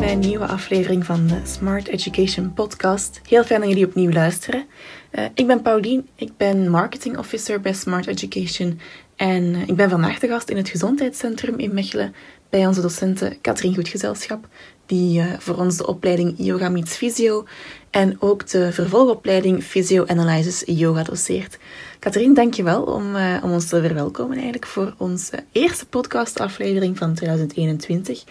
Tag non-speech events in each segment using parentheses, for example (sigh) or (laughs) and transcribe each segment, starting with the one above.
bij een nieuwe aflevering van de Smart Education Podcast. Heel fijn dat jullie opnieuw luisteren. Uh, ik ben Paulien, ik ben Marketing Officer bij Smart Education en uh, ik ben vandaag de gast in het Gezondheidscentrum in Mechelen bij onze docenten Katrien Goedgezelschap, die uh, voor ons de opleiding Yoga Meets Physio en ook de vervolgopleiding Physio Analysis Yoga doseert. Katrien, dankjewel om, om ons te verwelkomen eigenlijk voor onze eerste podcastaflevering van 2021.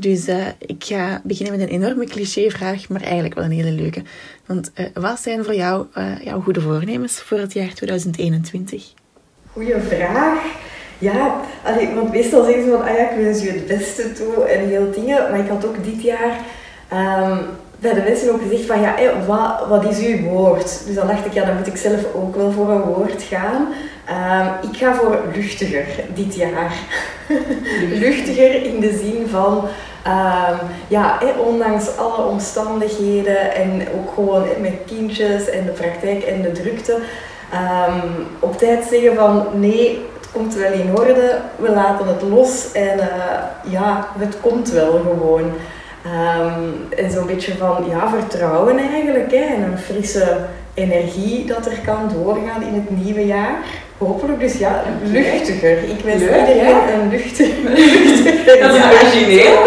Dus uh, ik ga beginnen met een enorme clichévraag, maar eigenlijk wel een hele leuke. Want uh, wat zijn voor jou uh, jouw goede voornemens voor het jaar 2021? Goeie vraag. Ja, allee, want meestal zeggen ze van, ah ja, ik wens je het beste toe en heel dingen. Maar ik had ook dit jaar um, bij de mensen ook gezegd van, ja, hé, wat, wat is uw woord? Dus dan dacht ik, ja, dan moet ik zelf ook wel voor een woord gaan. Um, ik ga voor luchtiger dit jaar. (laughs) luchtiger in de zin van Um, ja, ondanks alle omstandigheden en ook gewoon met kindjes en de praktijk en de drukte, um, op tijd zeggen van nee, het komt wel in orde, we laten het los en uh, ja, het komt wel gewoon. Um, en zo'n beetje van ja, vertrouwen eigenlijk hè, en een frisse energie dat er kan doorgaan in het nieuwe jaar. Hopelijk, dus ja, luchtiger. Ik wens Leuk, iedereen ja? een (laughs) luchtiger. Dat is origineel.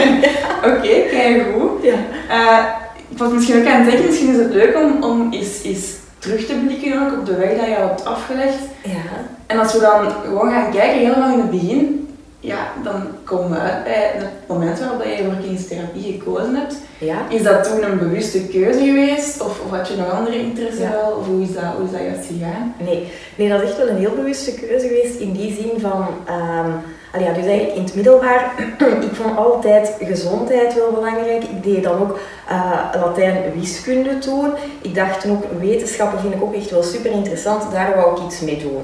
(laughs) Oké, kijk goed. Ja. Uh, ik was misschien ook aan het denken, misschien is het leuk om, om eens, eens terug te blikken ook op de weg dat je hebt afgelegd. Ja. En als we dan gewoon gaan kijken, helemaal in het begin, ja, dan komen we uit bij het moment waarop je voor kinesiotherapie gekozen hebt. Ja. Is dat toen een bewuste keuze geweest? Of, of had je nog andere interesse wel? Of hoe is, dat, hoe is dat juist gegaan? Nee. nee, dat is echt wel een heel bewuste keuze geweest in die zin van... Um, ja, dus eigenlijk in het middelbaar, (clears throat) ik vond altijd gezondheid wel belangrijk. Ik deed dan ook uh, Latijn wiskunde toen. Ik dacht toen ook, wetenschappen vind ik ook echt wel super interessant. Daar wou ik iets mee doen.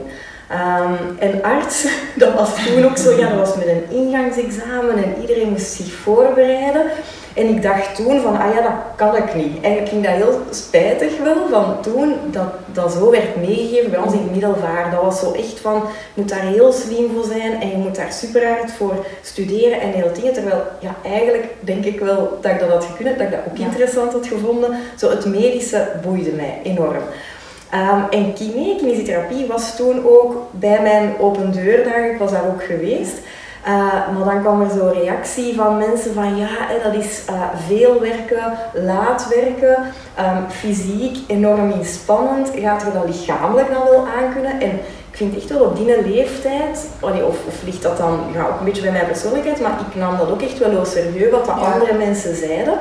Um, en arts, (laughs) dat was toen ook zo, ja, dat was met een ingangsexamen en iedereen moest zich voorbereiden. En ik dacht toen van, ah ja, dat kan ik niet. Eigenlijk ging dat heel spijtig wel, van toen dat dat zo werd meegegeven bij ons in het middelbaar. Dat was zo echt van, je moet daar heel slim voor zijn en je moet daar super hard voor studeren en heel dingen. Terwijl, ja, eigenlijk denk ik wel dat ik dat had gekund, dat ik dat ook interessant had gevonden. Zo het medische boeide mij enorm. Um, en kine, kinesiotherapie, was toen ook bij mijn open deurdag, ik was daar ook geweest. Uh, maar dan kwam er zo'n reactie van mensen van ja, hè, dat is uh, veel werken, laat werken, um, fysiek enorm inspannend. Gaat er dat lichamelijk dan wel aan kunnen? En ik vind echt wel op die leeftijd, of, of ligt dat dan ja, ook een beetje bij mijn persoonlijkheid, maar ik nam dat ook echt wel heel serieus wat de andere mensen zeiden.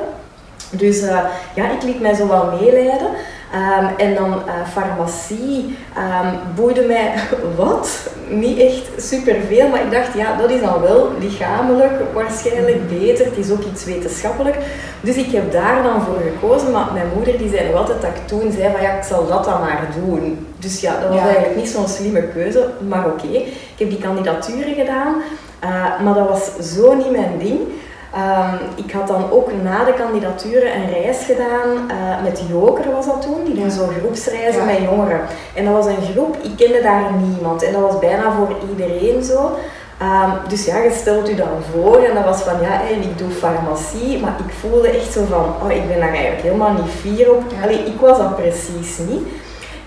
Dus uh, ja, ik liet mij zo wel meeleiden. Um, en dan uh, farmacie um, boeide mij (laughs) wat, niet echt superveel, maar ik dacht ja, dat is dan wel lichamelijk waarschijnlijk beter, het is ook iets wetenschappelijk. Dus ik heb daar dan voor gekozen, maar mijn moeder die zei nog altijd dat ik toen zei van ja, ik zal dat dan maar doen. Dus ja, dat was eigenlijk niet zo'n slimme keuze, maar oké. Okay. Ik heb die kandidaturen gedaan, uh, maar dat was zo niet mijn ding. Um, ik had dan ook na de kandidaturen een reis gedaan uh, met Joker was dat toen, die doen zo groepsreizen met jongeren. En dat was een groep, ik kende daar niemand en dat was bijna voor iedereen zo. Um, dus ja, je stelt u dan voor en dat was van ja, en ik doe farmacie, maar ik voelde echt zo van, oh ik ben daar eigenlijk helemaal niet fier op. Allee, ik was dat precies niet.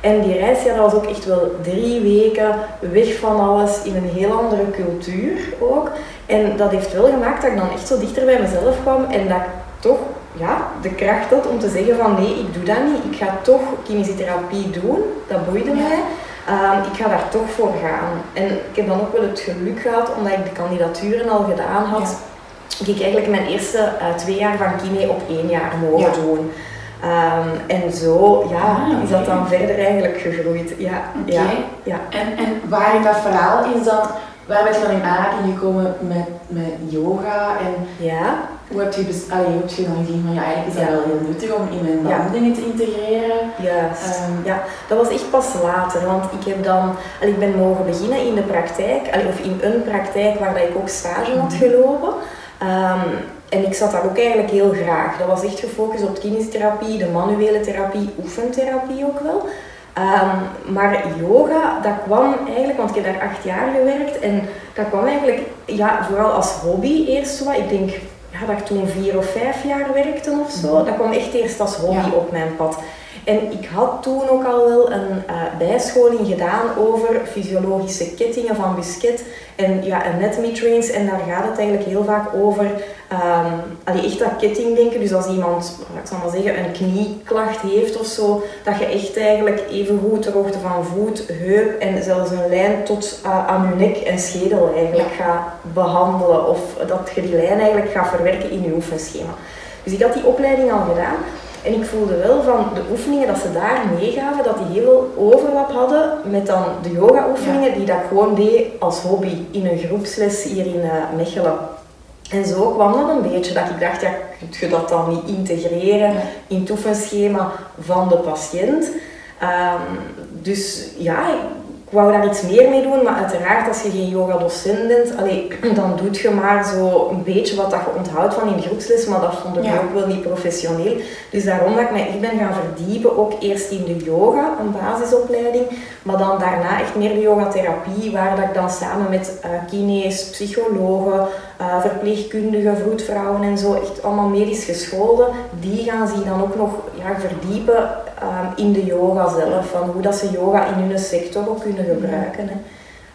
En die reis, ja, dat was ook echt wel drie weken weg van alles in een heel andere cultuur ook. En dat heeft wel gemaakt dat ik dan echt zo dichter bij mezelf kwam en dat ik toch ja, de kracht had om te zeggen van nee, ik doe dat niet. Ik ga toch kinesiotherapie doen. Dat boeide mij. Ehm, ik ga daar toch voor gaan. En ik heb dan ook wel het geluk gehad, omdat ik de kandidaturen al gedaan had, ja. ik eigenlijk mijn eerste uh, twee jaar van kine op één jaar mogen doen. Um, en zo ja, ah, is dat dan verder eigenlijk gegroeid. Ja, ja, ja. En, en waar in dat verhaal is dan, waar ben je dan in aanraking gekomen met, met yoga? En ja. hoe heb je, Allee, heb je dan gezien van ja, eigenlijk is dat wel heel nuttig om in mijn behandelingen te integreren? Juist. Um, ja, dat was echt pas later, want ik heb dan, allee, ik ben mogen beginnen in de praktijk, allee, of in een praktijk waar dat ik ook stage had mhm. gelopen. Um, en ik zat daar ook eigenlijk heel graag. Dat was echt gefocust op kinesiotherapie, de manuele therapie, oefentherapie ook wel. Um, maar yoga, dat kwam eigenlijk, want ik heb daar acht jaar gewerkt en dat kwam eigenlijk ja, vooral als hobby eerst zo. Ik denk, ja, dat ik toen vier of vijf jaar werkte of zo. Dat kwam echt eerst als hobby op mijn pad. En ik had toen ook al wel een uh, bijscholing gedaan over fysiologische kettingen van biscuit en ja, anatomy trains. En daar gaat het eigenlijk heel vaak over um, allee, echt dat kettingdenken. Dus als iemand, ik zal maar zeggen, een knieklacht heeft of zo, dat je echt eigenlijk even goed de hoogte van voet, heup en zelfs een lijn tot uh, aan je nek en schedel eigenlijk gaat behandelen. Of dat je die lijn eigenlijk gaat verwerken in je oefenschema. Dus ik had die opleiding al gedaan. En ik voelde wel van de oefeningen dat ze daar meegaven, dat die heel veel overlap hadden met dan de yoga-oefeningen die dat ik gewoon deed als hobby in een groepsles hier in uh, Mechelen. En zo kwam dat een beetje dat ik dacht, ja, kun je dat dan niet integreren in het oefenschema van de patiënt? Um, dus ja, ik wou daar iets meer mee doen, maar uiteraard als je geen yoga-docent bent, allee, (clears throat) dan doet je maar zo een beetje wat dat je onthoudt van in groepsles, maar dat vond ik ook wel niet professioneel. Dus daarom dat ik mij echt ben gaan verdiepen, ook eerst in de yoga, een basisopleiding, maar dan daarna echt meer de yogatherapie, waar dat ik dan samen met uh, kines, psychologen, uh, verpleegkundigen, vroedvrouwen en zo, echt allemaal medisch gescholden, die gaan zich dan ook nog ja, verdiepen um, in de yoga zelf, van hoe dat ze yoga in hun sector ook kunnen gebruiken. Hè.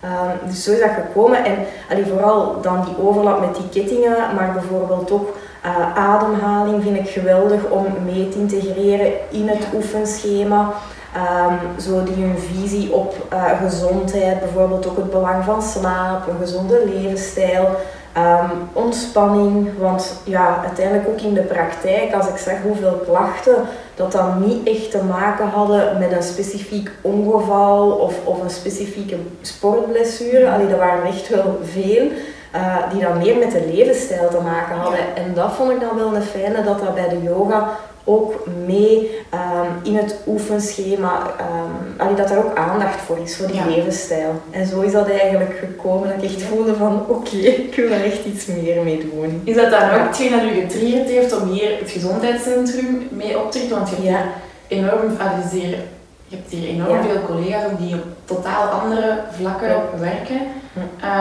Um, dus zo is dat gekomen en allee, vooral dan die overlap met die kettingen, maar bijvoorbeeld ook uh, ademhaling vind ik geweldig om mee te integreren in het oefenschema. Um, zo die hun visie op uh, gezondheid, bijvoorbeeld ook het belang van slaap, een gezonde levensstijl, um, ontspanning. Want ja, uiteindelijk ook in de praktijk, als ik zeg hoeveel klachten dat dan niet echt te maken hadden met een specifiek ongeval of, of een specifieke sportblessure. Allee, er waren echt wel veel. Uh, die dan meer met de levensstijl te maken hadden. En dat vond ik dan wel een fijne, dat dat bij de yoga ook mee um, in het oefenschema, um, dat er ook aandacht voor is, voor die levensstijl. En zo is dat eigenlijk gekomen, dat ik echt voelde van (laughs) oké, ik wil er echt iets meer mee doen. Is dat dan ook hetgeen dat u getriggerd heeft om hier het gezondheidscentrum mee op te richten? Want je hebt ja. enorm, ah, hier, je hebt hier enorm veel collega's die op totaal andere vlakken werken.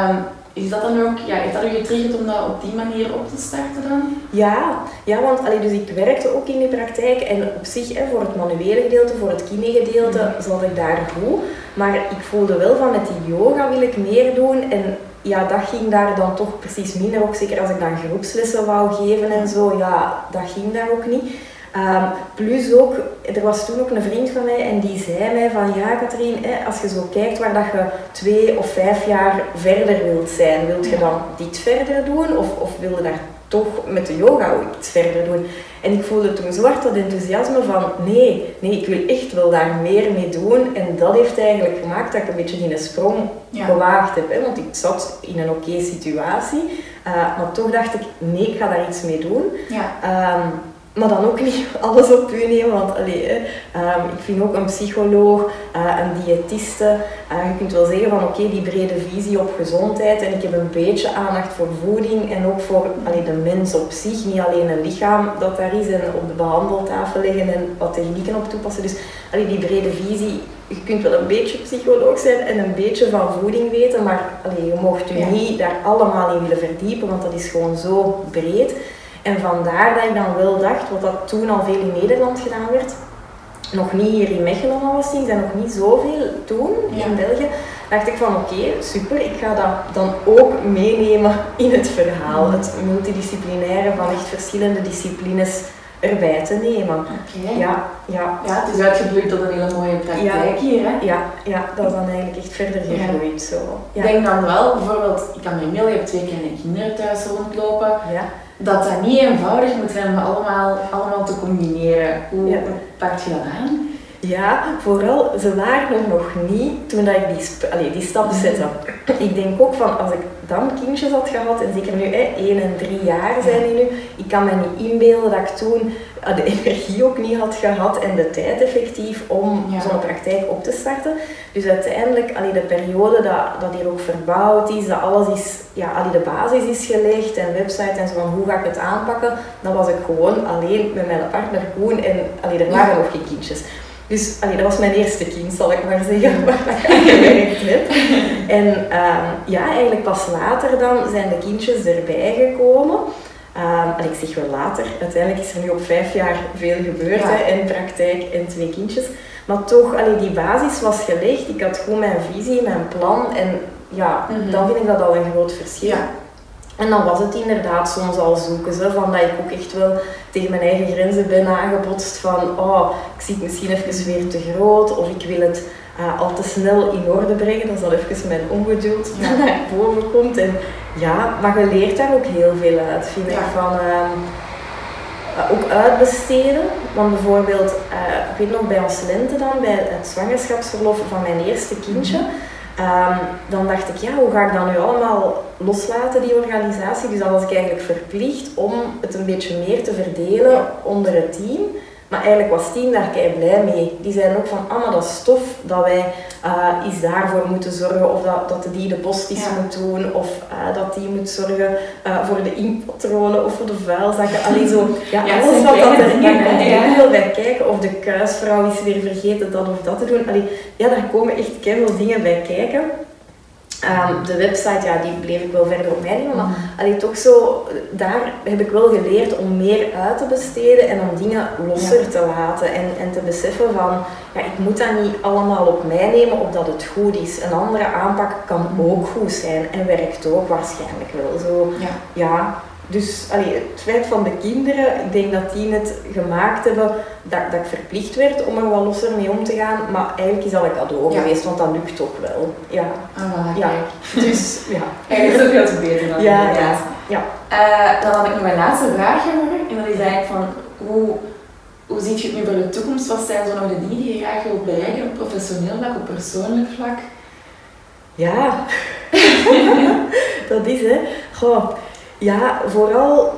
Um, is dat dan ook, ja, heeft dat u getriggerd om dat op die manier op te starten dan? Ja, ja want allee, dus ik werkte ook in de praktijk en op zich hè, voor het manuele gedeelte, voor het kine-gedeelte, mm. zat ik daar goed. Maar ik voelde wel van met die yoga wil ik meer doen en ja, dat ging daar dan toch precies minder. Ook zeker als ik dan groepslessen wou geven en zo, ja, dat ging daar ook niet. Um, plus ook, er was toen ook een vriend van mij en die zei mij van ja Katrien, als je zo kijkt waar dat je twee of vijf jaar verder wilt zijn, wilt je dan dit verder doen of, of wil je daar toch met de yoga ook iets verder doen? En ik voelde toen zo hard dat enthousiasme van nee, nee, ik wil echt wel daar meer mee doen. En dat heeft eigenlijk gemaakt dat ik een beetje in een sprong gewaagd heb. Hè? Want ik zat in een oké situatie, uh, maar toch dacht ik nee, ik ga daar iets mee doen. Ja. Um, maar dan ook niet alles op u nemen, want allee, um, ik vind ook een psycholoog, uh, een diëtiste. Uh, je kunt wel zeggen van oké, die brede visie op gezondheid en ik heb een beetje aandacht voor voeding en ook voor allee, de mens op zich, niet alleen een lichaam dat daar is en op de behandeltafel leggen en wat technieken op toepassen. Dus allee, die brede visie, je kunt wel een beetje psycholoog zijn en een beetje van voeding weten, maar je mocht u niet daar allemaal in willen verdiepen, want dat is gewoon zo breed. En vandaar dat ik dan wel dacht, wat dat toen al veel in Nederland gedaan werd, nog niet hier in Mechelen alleszins en nog niet zoveel toen in België, dacht ik van oké, super, ik ga dat dan ook meenemen in het verhaal. Het multidisciplinaire van echt verschillende disciplines erbij te nemen. Okay. Ja, ja. ja, het is uitgebloeid tot een hele mooie praktijk hier. Hè? Ja, ja, dat is dan eigenlijk echt verder gegroeid. Zo. Ja. Ik denk dan wel, bijvoorbeeld, ik kan mijn mail, je hebt twee kleine kinderen thuis rondlopen. Ja dat dat niet eenvoudig moet zijn om allemaal, allemaal te combineren. Hoe ja. pak je dat aan? Ja, vooral, ze waren er nog niet toen dat ik die, allez, die stap mhm. zette. Ik denk ook van, als ik dan kindjes had gehad, en zeker nu, hè, 1 en 3 jaar zijn die nu, ik kan me niet inbeelden dat ik toen de (laughs) energie ook niet had gehad en de tijd effectief om zo'n praktijk op te starten. Dus uiteindelijk, allee, de periode dat, dat hier ook verbouwd is, dat alles is, ja, allee, de basis is gelegd en website en zo van hoe ga ik het aanpakken, dan was ik gewoon alleen met mijn partner Koen en allee, er waren nog geen kindjes. Dus allee, dat was mijn eerste kind, zal ik maar zeggen, waar ik gewerkt heb. En uh, ja, eigenlijk pas later dan zijn de kindjes erbij gekomen. Um, ik zeg wel later, uiteindelijk is er nu op vijf jaar veel gebeurd ja. en praktijk en twee kindjes. Maar toch, allee, die basis was gelegd. Ik had gewoon mijn visie, mijn plan en ja, mhm. dan vind ik dat al een groot verschil. Ja. En dan was het inderdaad soms al zoeken, zo, van dat ik ook echt wel tegen mijn eigen grenzen ben aangebotst van oh, ik zie het misschien even weer te groot of ik wil het uh, al te snel in orde brengen. Dat is al even mijn ongeduld ja. dat (laughs) naar boven komt. En ja, maar je leert daar ook heel veel uit, vind ik. Van, uh, ook uitbesteden. Want bijvoorbeeld, uh, ik weet nog bij ons lente dan, bij het zwangerschapsverlof van mijn eerste kindje. Mhm. Um, dan dacht ik, ja, hoe ga ik dat nu allemaal loslaten, die organisatie? Dus dan was ik eigenlijk verplicht om het een beetje meer te verdelen onder het team. Maar eigenlijk was team daar kei blij mee. Die zeiden ook van, ah, maar dat is tof dat wij uh, iets daarvoor moeten zorgen. Of dat, dat die de posties ja. moet doen. Of uh, dat die moet zorgen uh, voor de inkpatronen of voor de vuilzakken. Allee, zo, ja, ja alles wat dat er in wil bij kijken. Of de kuisvrouw is weer vergeten dat of dat te doen. Allee, ja, daar komen echt veel dingen bij kijken. Um, de website, ja, die bleef ik wel verder op mij nemen, maar mm. allee, toch zo, daar heb ik wel geleerd om meer uit te besteden en om dingen losser te laten en, en te beseffen van, ja, ik moet dat niet allemaal op mij nemen opdat het goed is. Een andere aanpak kan mm. ook goed zijn en werkt ook waarschijnlijk wel zo. Ja, ja dus allee, het feit van de kinderen, ik denk dat die het gemaakt hebben dat, dat ik verplicht werd om er wat losser mee om te gaan. Maar eigenlijk is dat een cadeau geweest, want dat lukt toch wel. Ja. Ah, ja. Dus ja. (laughs) Eigenlijk is ook veel te beter dan ja, ja. ja. Uh, dan had ik nog een laatste vraagje voor En dat is eigenlijk van hoe, hoe ziet je het nu voor de toekomst? Wat zijn zo nog de dingen die je graag wilt bereiken op professioneel vlak, op persoonlijk vlak? Ja, (laughs) dat is hè. Goh ja, vooral,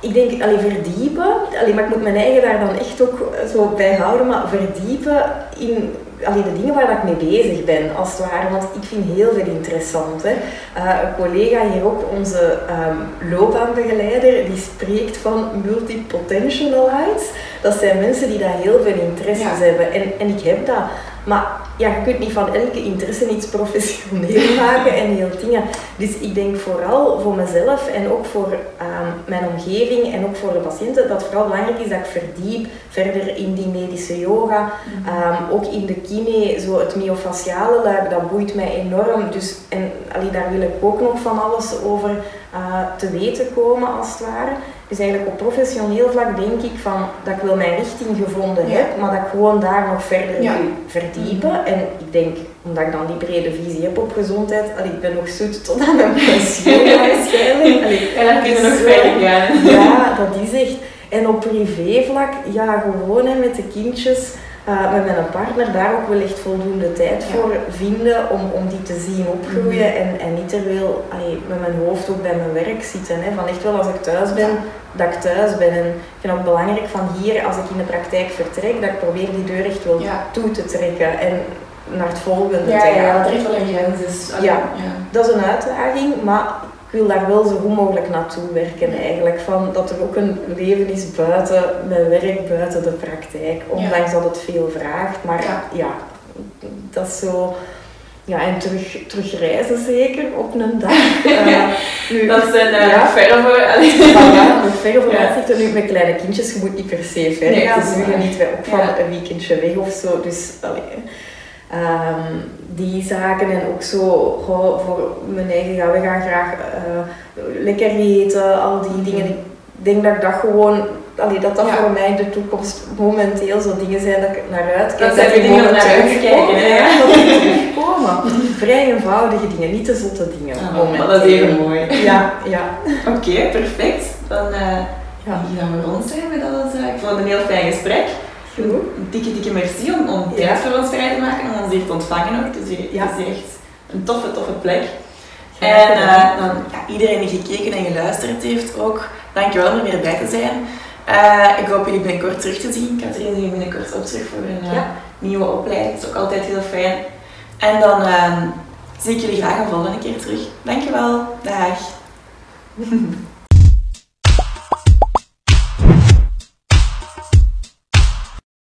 ik denk, allee, verdiepen. Allee, maar ik moet mijn eigen daar dan echt ook zo bij houden, maar verdiepen in allee, de dingen waar dat ik mee bezig ben, als het ware. Want ik vind heel veel interessant. Hè. Uh, een collega hier ook, onze um, loopbaanbegeleider, die spreekt van multipotentialites. Dat zijn mensen die daar heel veel interesses hebben. En, en ik heb dat. Maar ja, je kunt niet van elke interesse iets professioneel (laughs) maken en heel dingen. Dus ik denk vooral voor mezelf en ook voor ehm, mijn omgeving en ook voor de patiënten dat het vooral belangrijk is dat ik verdiep verder in die medische yoga. Mhm. Ehm, ook in de kine, zo het myofasciale luik, dat boeit mij enorm. Dus, en allee, daar wil ik ook nog van alles over uh, te weten komen als het ware. Dus eigenlijk op professioneel vlak denk ik van dat ik wel mijn richting gevonden heb, maar dat ik gewoon daar nog verder wil verdiepen. Mhm. En ik denk, omdat ik dan die brede visie heb op gezondheid, allee, ik ben nog zoet tot aan mijn pensioen (laughs) waarschijnlijk. En dan kun je nog verder gaan. Ja, dat is echt. En op privévlak, ja, gewoon hè, met de kindjes uh, met mijn partner daar ook wel echt voldoende tijd voor vinden om, om die te zien opgroeien mhm. en, en niet er wel met mijn hoofd ook bij mijn werk zitten. Hè. Van echt wel als ik thuis ben, dat ik thuis ben. En ik vind het belangrijk van hier, als ik in de praktijk vertrek, dat ik probeer die deur echt wel toe te trekken en naar het volgende ja, te gaan. Ja, dat er echt wel een grens is. ja, dat is een uitdaging, maar ik wil daar wel zo goed mogelijk naartoe werken eigenlijk. Van dat er ook een leven is buiten mijn werk, buiten de praktijk. Ondanks dat het veel vraagt. Maar ja, dat is zo... Ja, en terug, terug reizen zeker op een dag. Uh, (laughs) nu, dat zijn uh, ja. verre (laughs) ja, (laughs) nog verre voor ja. Nu met kleine kindjes, je moet niet per se ver nee. Dus we gaan niet op van een weekendje weg of zo. Dus, allee, Um, die zaken en ook zo voor mijn eigen gaan we gaan graag uh, lekker eten, al die dingen. Ik denk dat ik dat gewoon, allee, dat dat voor mij in de toekomst momenteel zo dingen zijn dat ik naar uitkijk. Dat, zijn dingen naar uitkijken? Ja, Vrij eenvoudige dingen, niet te zotte dingen. Oh, maar dat is even mooi. Ja, ja. Oké, perfect. Dan uh, ja. gaan we rond zijn met dat. Uh, ik vond het een heel fijn gesprek. Goed. Een dikke, dikke merci om, om tijd voor ons vrij te maken en ons hier te ontvangen ook. Dus ja. het is echt een toffe, toffe plek. En uh, dan, ja, iedereen die gekeken en geluisterd heeft ook, dankjewel om er weer bij te zijn. Uh, ik hoop jullie binnenkort terug te zien. Katrien jullie binnenkort op terug voor een uh, nieuwe opleiding. Dat is ook altijd heel fijn. En dan zie ik jullie graag een volgende keer terug. Dankjewel. Dag. (laughs)